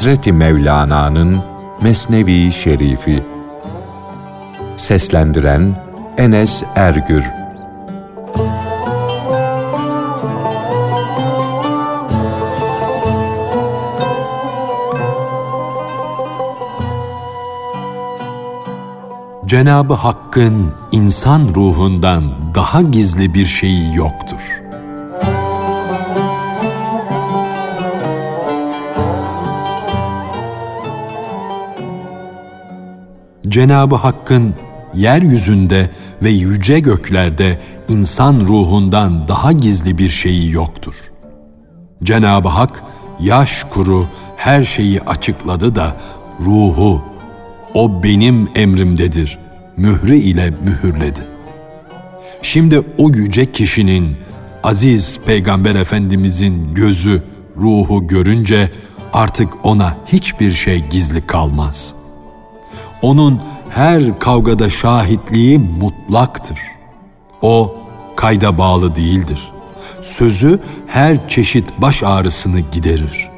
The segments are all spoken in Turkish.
Hazreti Mevlana'nın Mesnevi Şerifi Seslendiren Enes Ergür Cenabı Hakk'ın insan ruhundan daha gizli bir şeyi yoktur. Cenabı Hakk'ın yeryüzünde ve yüce göklerde insan ruhundan daha gizli bir şeyi yoktur. Cenabı Hak yaş kuru her şeyi açıkladı da ruhu o benim emrimdedir mührü ile mühürledi. Şimdi o yüce kişinin aziz peygamber efendimizin gözü, ruhu görünce artık ona hiçbir şey gizli kalmaz. Onun her kavgada şahitliği mutlaktır. O kayda bağlı değildir. Sözü her çeşit baş ağrısını giderir.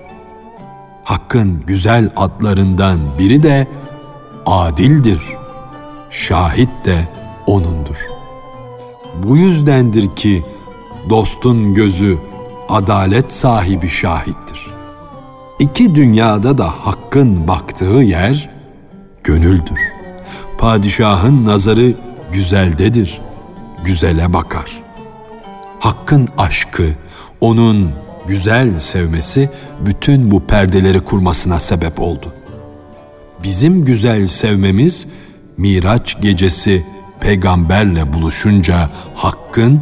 Hakkın güzel adlarından biri de adildir. Şahit de O'nundur. Bu yüzdendir ki dostun gözü adalet sahibi şahittir. İki dünyada da hakkın baktığı yer gönüldür. Padişahın nazarı güzeldedir, güzele bakar. Hakkın aşkı, onun güzel sevmesi bütün bu perdeleri kurmasına sebep oldu. Bizim güzel sevmemiz Miraç gecesi peygamberle buluşunca Hakk'ın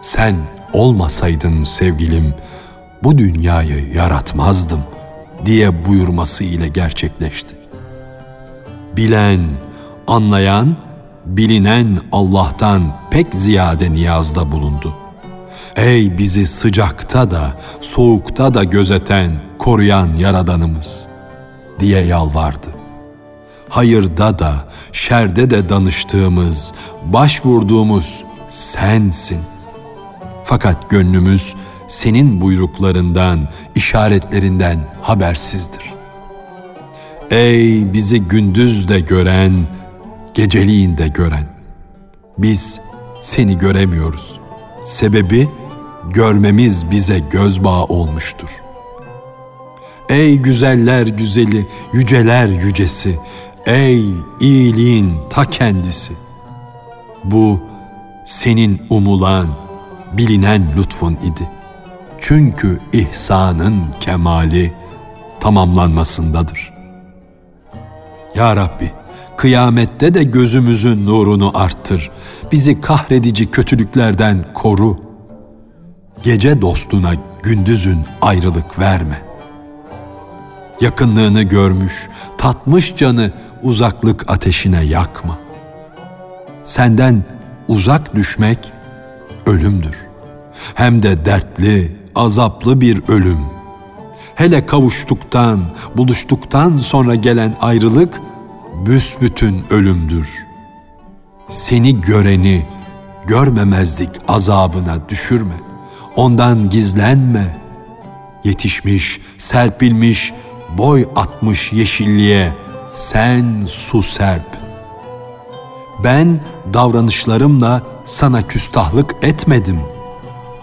sen olmasaydın sevgilim bu dünyayı yaratmazdım diye buyurması ile gerçekleşti. Bilen, anlayan, bilinen Allah'tan pek ziyade niyazda bulundu. Ey bizi sıcakta da, soğukta da gözeten, koruyan Yaradanımız diye yalvardı. Hayırda da, şerde de danıştığımız, başvurduğumuz sensin. Fakat gönlümüz senin buyruklarından, işaretlerinden habersizdir. Ey bizi gündüz de gören, geceliğin de gören. Biz seni göremiyoruz. Sebebi görmemiz bize göz bağı olmuştur. Ey güzeller güzeli, yüceler yücesi, ey iyiliğin ta kendisi. Bu senin umulan, bilinen lütfun idi. Çünkü ihsanın kemali tamamlanmasındadır. Ya Rabbi, kıyamette de gözümüzün nurunu arttır. Bizi kahredici kötülüklerden koru. Gece dostuna gündüzün ayrılık verme. Yakınlığını görmüş, tatmış canı uzaklık ateşine yakma. Senden uzak düşmek ölümdür. Hem de dertli, azaplı bir ölüm. Hele kavuştuktan, buluştuktan sonra gelen ayrılık büsbütün ölümdür. Seni göreni görmemezlik azabına düşürme. Ondan gizlenme. Yetişmiş, serpilmiş, boy atmış yeşilliğe sen su serp. Ben davranışlarımla sana küstahlık etmedim.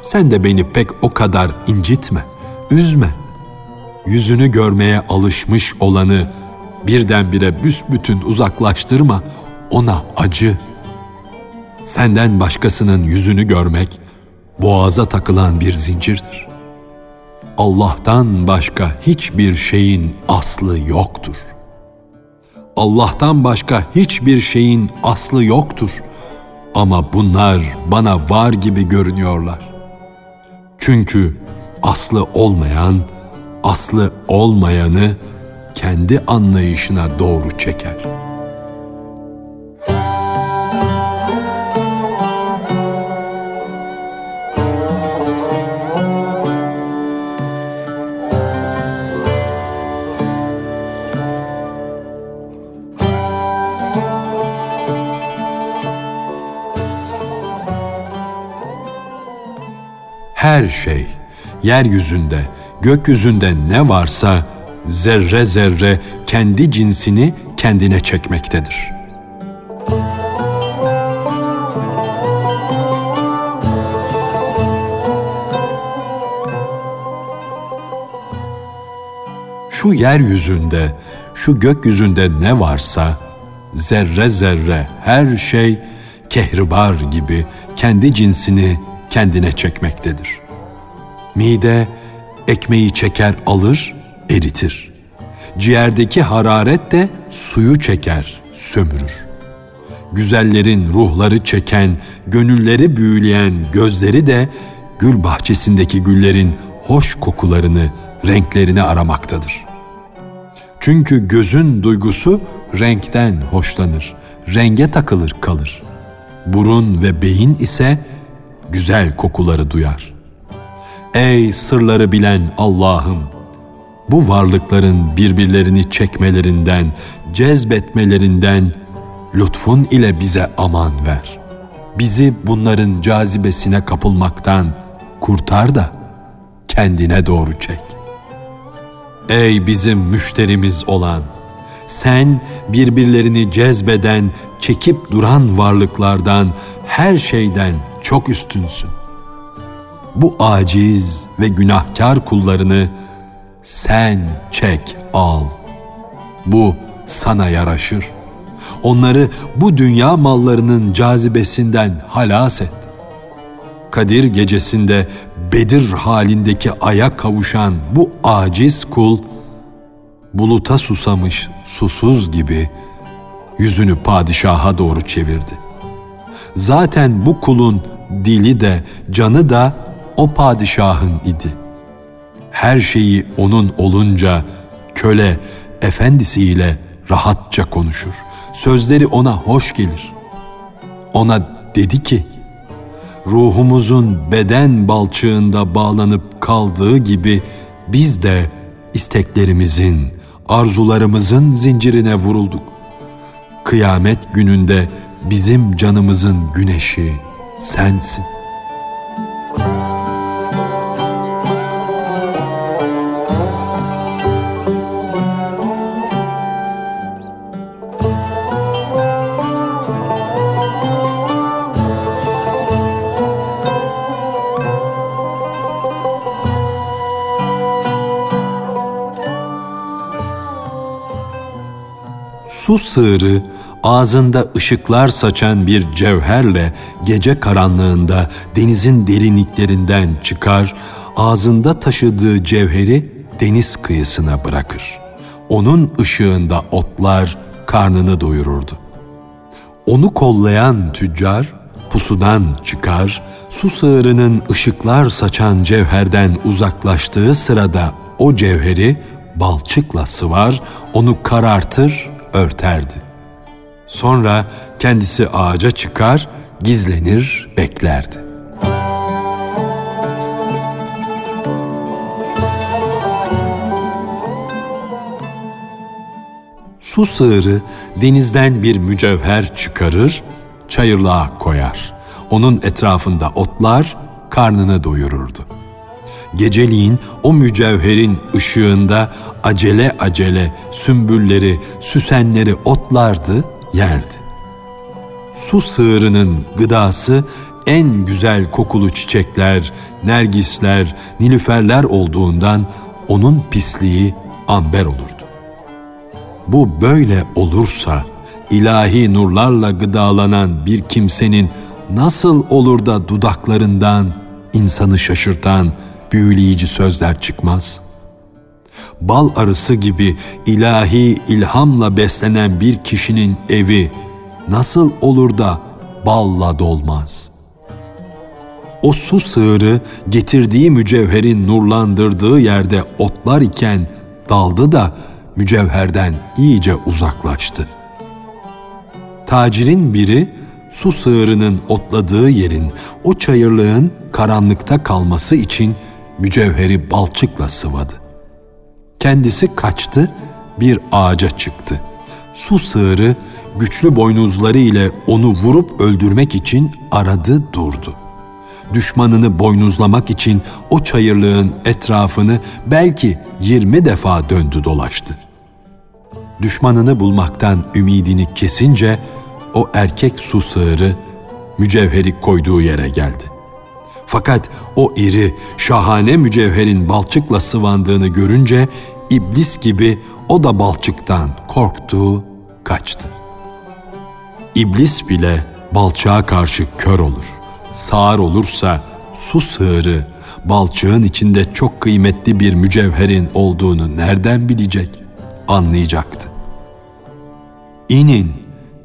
Sen de beni pek o kadar incitme, üzme. Yüzünü görmeye alışmış olanı birdenbire büsbütün uzaklaştırma, ona acı. Senden başkasının yüzünü görmek boğaza takılan bir zincirdir. Allah'tan başka hiçbir şeyin aslı yoktur. Allah'tan başka hiçbir şeyin aslı yoktur. Ama bunlar bana var gibi görünüyorlar. Çünkü aslı olmayan, aslı olmayanı kendi anlayışına doğru çeker.'' her şey, yeryüzünde, gökyüzünde ne varsa zerre zerre kendi cinsini kendine çekmektedir. Şu yeryüzünde, şu gökyüzünde ne varsa zerre zerre her şey kehribar gibi kendi cinsini kendine çekmektedir. Mide ekmeği çeker alır, eritir. Ciğerdeki hararet de suyu çeker, sömürür. Güzellerin ruhları çeken, gönülleri büyüleyen gözleri de gül bahçesindeki güllerin hoş kokularını, renklerini aramaktadır. Çünkü gözün duygusu renkten hoşlanır, renge takılır kalır. Burun ve beyin ise güzel kokuları duyar. Ey sırları bilen Allah'ım! Bu varlıkların birbirlerini çekmelerinden, cezbetmelerinden lütfun ile bize aman ver. Bizi bunların cazibesine kapılmaktan kurtar da kendine doğru çek. Ey bizim müşterimiz olan, sen birbirlerini cezbeden, çekip duran varlıklardan, her şeyden çok üstünsün. Bu aciz ve günahkar kullarını sen çek al. Bu sana yaraşır. Onları bu dünya mallarının cazibesinden halas et. Kadir gecesinde Bedir halindeki aya kavuşan bu aciz kul, buluta susamış susuz gibi yüzünü padişaha doğru çevirdi. Zaten bu kulun dili de canı da o padişahın idi. Her şeyi onun olunca köle efendisiyle rahatça konuşur. Sözleri ona hoş gelir. Ona dedi ki, ruhumuzun beden balçığında bağlanıp kaldığı gibi biz de isteklerimizin, arzularımızın zincirine vurulduk. Kıyamet gününde bizim canımızın güneşi sensin. Su sığırı ağzında ışıklar saçan bir cevherle gece karanlığında denizin derinliklerinden çıkar, ağzında taşıdığı cevheri deniz kıyısına bırakır. Onun ışığında otlar karnını doyururdu. Onu kollayan tüccar pusudan çıkar, su sığırının ışıklar saçan cevherden uzaklaştığı sırada o cevheri balçıkla sıvar, onu karartır, örterdi. Sonra kendisi ağaca çıkar, gizlenir, beklerdi. Su sığırı denizden bir mücevher çıkarır, çayırlığa koyar. Onun etrafında otlar karnını doyururdu.'' Geceliğin o mücevherin ışığında acele acele sümbülleri, süsenleri otlardı, yerdi. Su sığırının gıdası en güzel kokulu çiçekler, nergisler, nilüferler olduğundan onun pisliği amber olurdu. Bu böyle olursa ilahi nurlarla gıdalanan bir kimsenin nasıl olur da dudaklarından insanı şaşırtan, büyüleyici sözler çıkmaz. Bal arısı gibi ilahi ilhamla beslenen bir kişinin evi nasıl olur da balla dolmaz? O su sığırı getirdiği mücevherin nurlandırdığı yerde otlar iken daldı da mücevherden iyice uzaklaştı. Tacirin biri su sığırının otladığı yerin, o çayırlığın karanlıkta kalması için mücevheri balçıkla sıvadı. Kendisi kaçtı, bir ağaca çıktı. Su sığırı güçlü boynuzları ile onu vurup öldürmek için aradı durdu. düşmanını boynuzlamak için o çayırlığın etrafını belki 20 defa döndü dolaştı. Düşmanını bulmaktan ümidini kesince o erkek su sığırı mücevheri koyduğu yere geldi. Fakat o iri, şahane mücevherin balçıkla sıvandığını görünce iblis gibi o da balçıktan korktu, kaçtı. İblis bile balçağa karşı kör olur. Sağır olursa su sığırı balçığın içinde çok kıymetli bir mücevherin olduğunu nereden bilecek? Anlayacaktı. İnin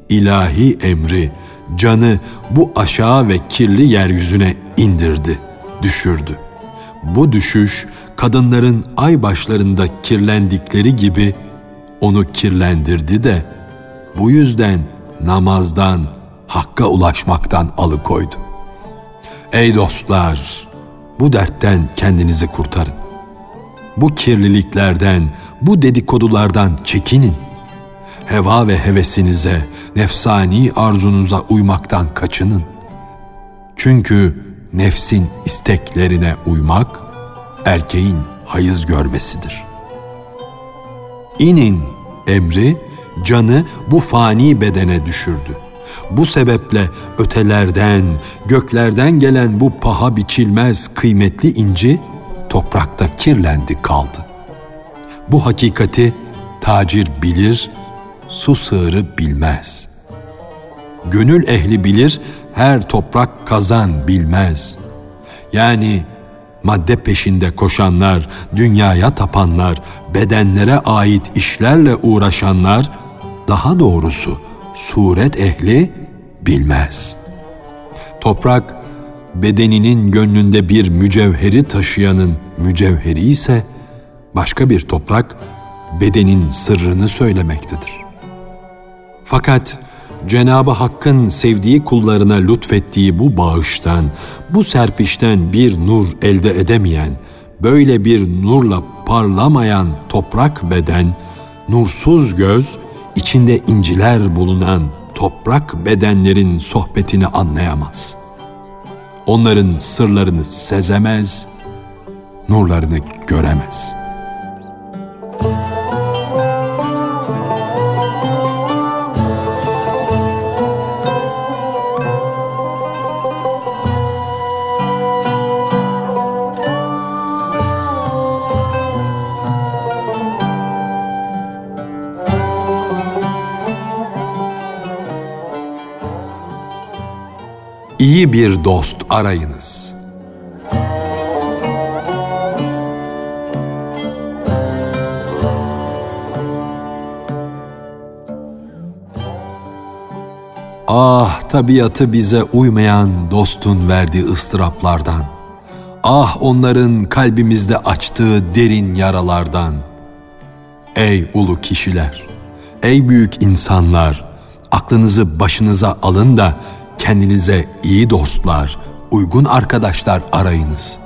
ilahi emri canı bu aşağı ve kirli yeryüzüne indirdi, düşürdü. Bu düşüş kadınların ay başlarında kirlendikleri gibi onu kirlendirdi de bu yüzden namazdan, hakka ulaşmaktan alıkoydu. Ey dostlar, bu dertten kendinizi kurtarın. Bu kirliliklerden, bu dedikodulardan çekinin. Heva ve hevesinize, nefsani arzunuza uymaktan kaçının. Çünkü nefsin isteklerine uymak erkeğin hayız görmesidir. İnin emri canı bu fani bedene düşürdü. Bu sebeple ötelerden, göklerden gelen bu paha biçilmez kıymetli inci toprakta kirlendi kaldı. Bu hakikati tacir bilir, su sığırı bilmez. Gönül ehli bilir, her toprak kazan bilmez. Yani madde peşinde koşanlar, dünyaya tapanlar, bedenlere ait işlerle uğraşanlar, daha doğrusu suret ehli bilmez. Toprak bedeninin gönlünde bir mücevheri taşıyanın mücevheri ise başka bir toprak bedenin sırrını söylemektedir. Fakat Cenabı Hakk'ın sevdiği kullarına lütfettiği bu bağıştan, bu serpişten bir nur elde edemeyen, böyle bir nurla parlamayan toprak beden, nursuz göz, içinde inciler bulunan toprak bedenlerin sohbetini anlayamaz. Onların sırlarını sezemez, nurlarını göremez.'' Bir dost arayınız. Ah tabiatı bize uymayan dostun verdiği ıstıraplardan. Ah onların kalbimizde açtığı derin yaralardan. Ey ulu kişiler, ey büyük insanlar, aklınızı başınıza alın da kendinize iyi dostlar, uygun arkadaşlar arayınız.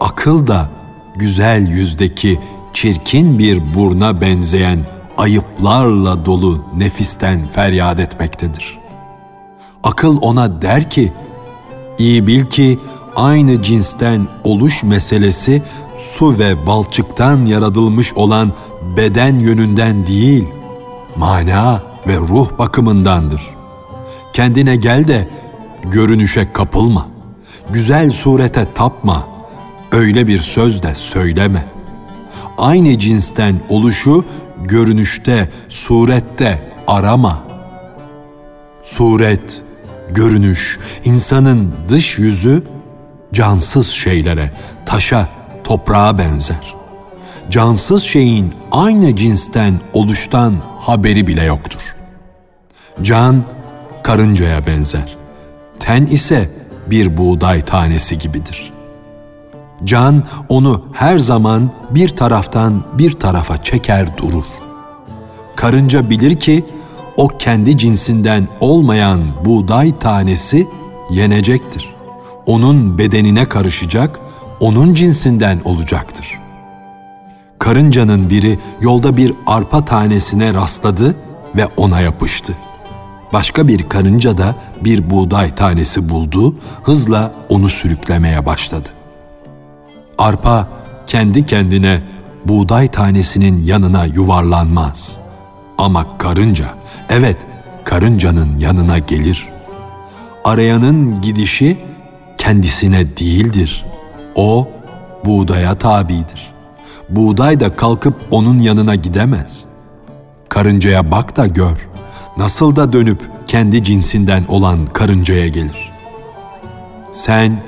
Akıl da güzel yüzdeki çirkin bir burna benzeyen ayıplarla dolu nefisten feryat etmektedir. Akıl ona der ki, iyi bil ki aynı cinsten oluş meselesi su ve balçıktan yaratılmış olan beden yönünden değil, mana ve ruh bakımındandır. Kendine gel de görünüşe kapılma. Güzel surete tapma. Öyle bir söz de söyleme. Aynı cinsten oluşu görünüşte, surette arama. Suret, görünüş, insanın dış yüzü cansız şeylere, taşa, toprağa benzer. Cansız şeyin aynı cinsten oluştan haberi bile yoktur. Can karıncaya benzer. Ten ise bir buğday tanesi gibidir. Can onu her zaman bir taraftan bir tarafa çeker durur. Karınca bilir ki o kendi cinsinden olmayan buğday tanesi yenecektir. Onun bedenine karışacak, onun cinsinden olacaktır. Karıncanın biri yolda bir arpa tanesine rastladı ve ona yapıştı Başka bir karınca da bir buğday tanesi buldu, hızla onu sürüklemeye başladı. Arpa kendi kendine buğday tanesinin yanına yuvarlanmaz. Ama karınca, evet karıncanın yanına gelir. Arayanın gidişi kendisine değildir. O buğdaya tabidir. Buğday da kalkıp onun yanına gidemez. Karıncaya bak da gör. Nasıl da dönüp kendi cinsinden olan karıncaya gelir. Sen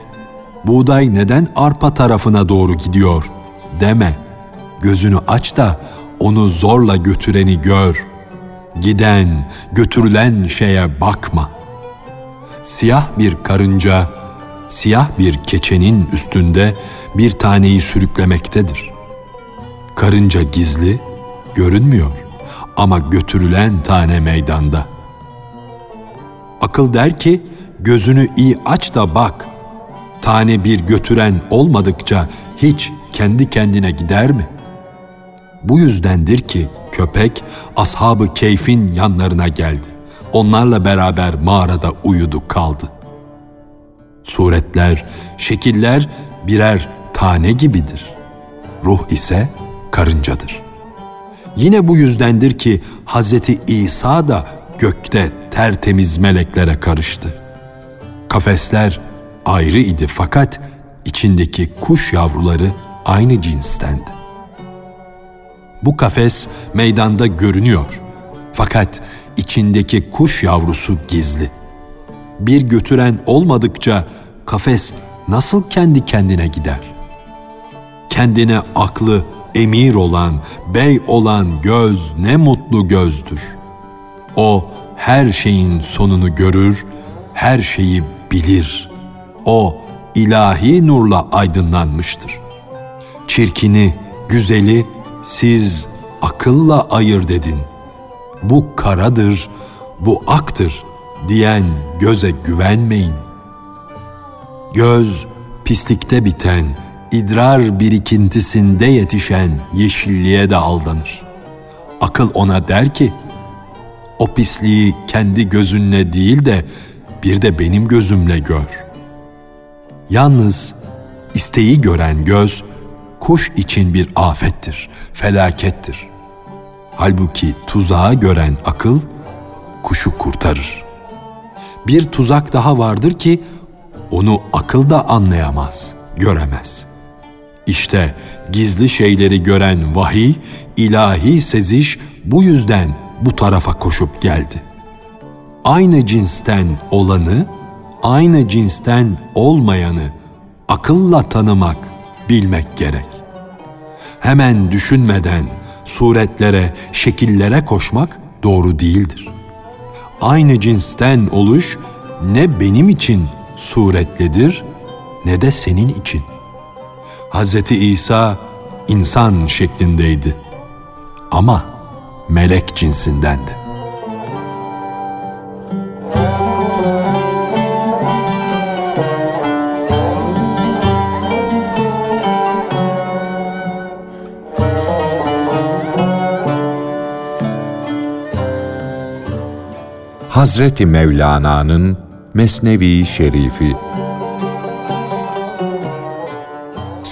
buğday neden arpa tarafına doğru gidiyor deme. Gözünü aç da onu zorla götüreni gör. Giden, götürülen şeye bakma. Siyah bir karınca, siyah bir keçenin üstünde bir taneyi sürüklemektedir. Karınca gizli, görünmüyor ama götürülen tane meydanda. Akıl der ki, gözünü iyi aç da bak. Tane bir götüren olmadıkça hiç kendi kendine gider mi? Bu yüzdendir ki köpek ashabı keyfin yanlarına geldi. Onlarla beraber mağarada uyudu kaldı. Suretler, şekiller birer tane gibidir. Ruh ise karıncadır. Yine bu yüzdendir ki Hazreti İsa da gökte tertemiz meleklere karıştı. Kafesler ayrı idi fakat içindeki kuş yavruları aynı cinstendi. Bu kafes meydanda görünüyor fakat içindeki kuş yavrusu gizli. Bir götüren olmadıkça kafes nasıl kendi kendine gider? Kendine aklı emir olan, bey olan göz ne mutlu gözdür. O her şeyin sonunu görür, her şeyi bilir. O ilahi nurla aydınlanmıştır. Çirkini, güzeli siz akılla ayır dedin. Bu karadır, bu aktır diyen göze güvenmeyin. Göz pislikte biten, idrar birikintisinde yetişen yeşilliğe de aldanır. Akıl ona der ki, o pisliği kendi gözünle değil de bir de benim gözümle gör. Yalnız isteği gören göz, kuş için bir afettir, felakettir. Halbuki tuzağı gören akıl, kuşu kurtarır. Bir tuzak daha vardır ki, onu akıl da anlayamaz, göremez.'' İşte gizli şeyleri gören vahiy, ilahi seziş bu yüzden bu tarafa koşup geldi. Aynı cinsten olanı, aynı cinsten olmayanı akılla tanımak, bilmek gerek. Hemen düşünmeden suretlere, şekillere koşmak doğru değildir. Aynı cinsten oluş ne benim için suretlidir ne de senin için. Hz. İsa insan şeklindeydi ama melek cinsindendi. Hazreti Mevlana'nın Mesnevi Şerifi